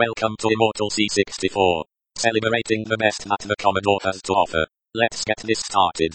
Welcome to Immortal C64. Celebrating the best that the Commodore has to offer. Let's get this started.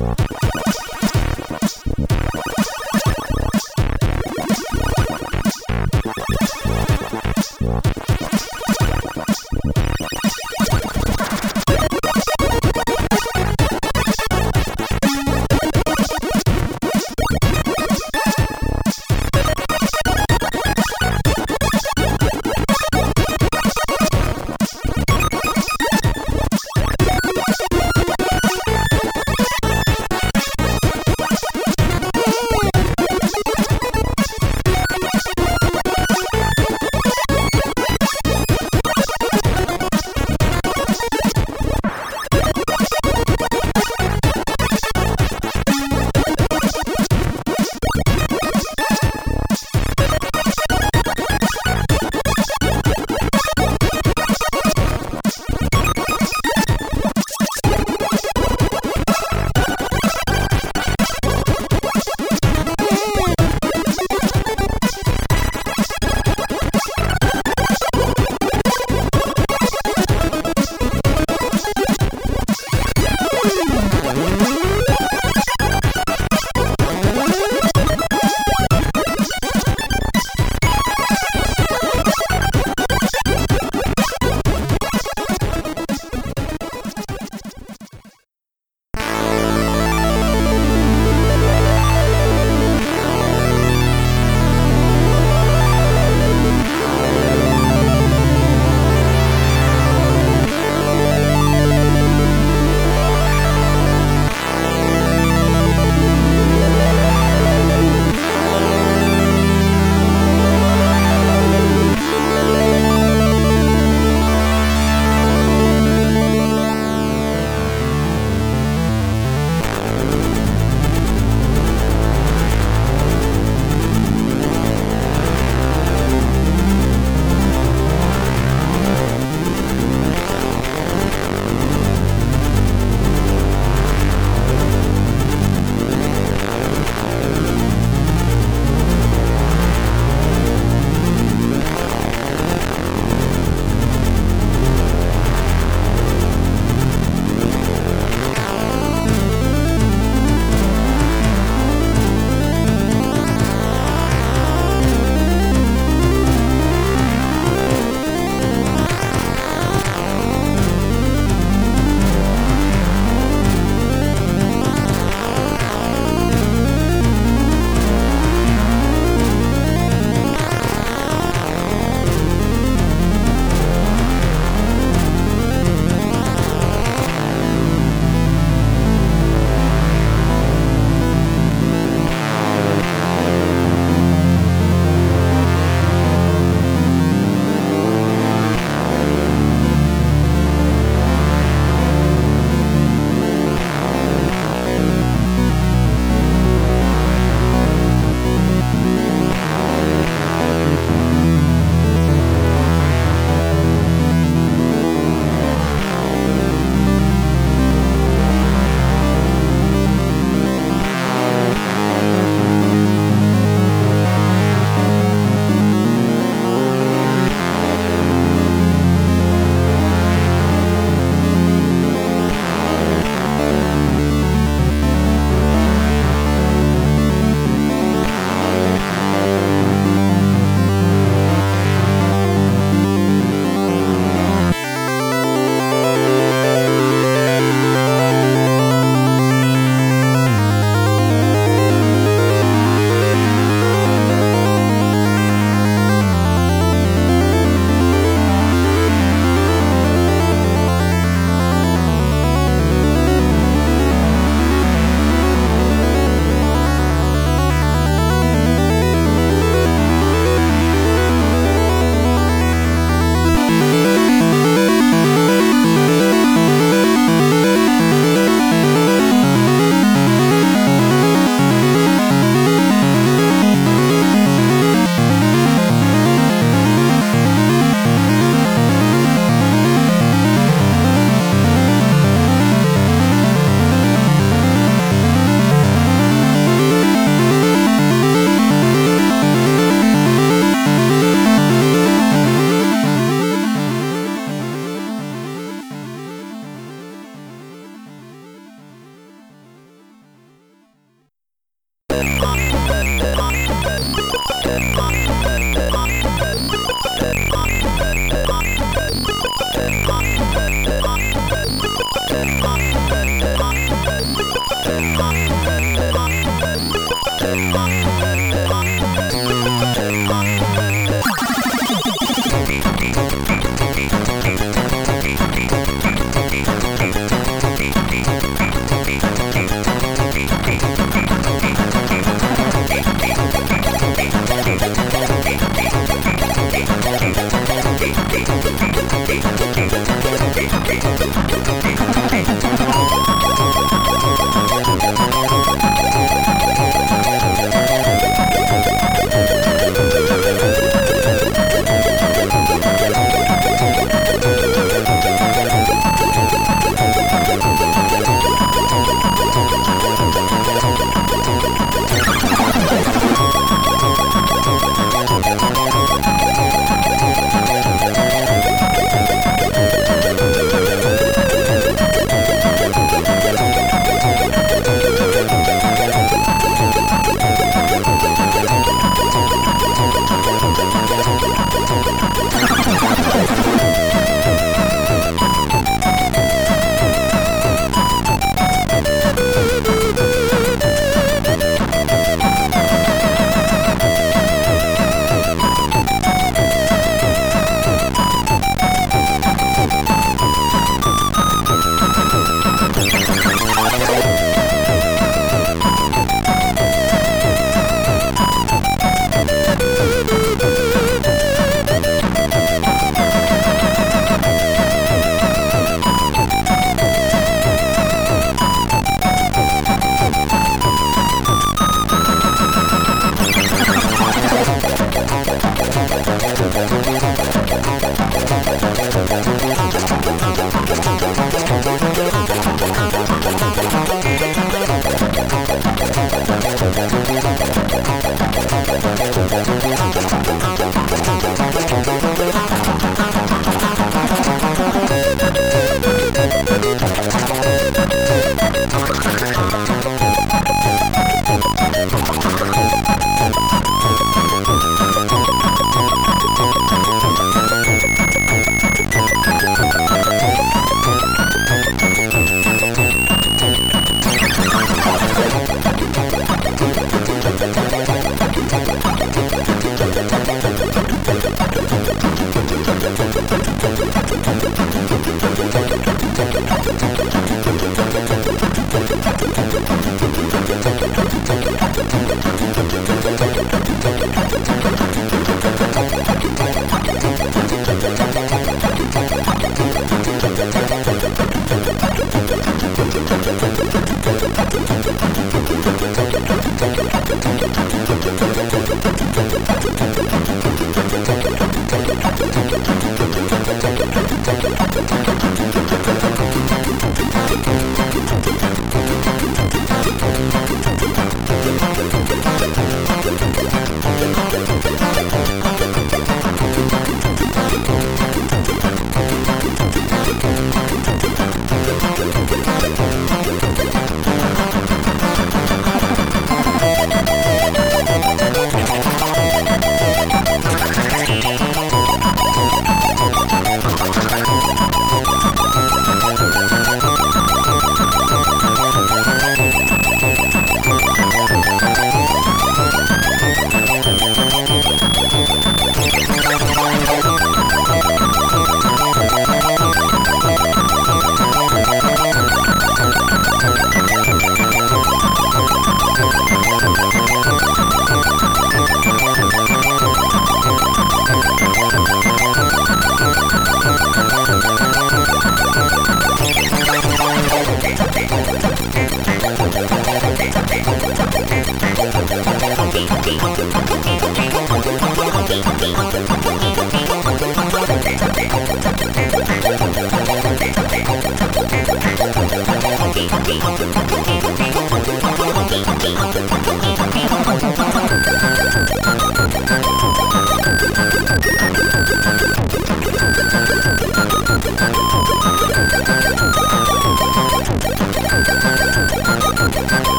よし!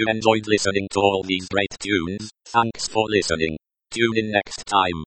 You enjoyed listening to all these great tunes. Thanks for listening. Tune in next time.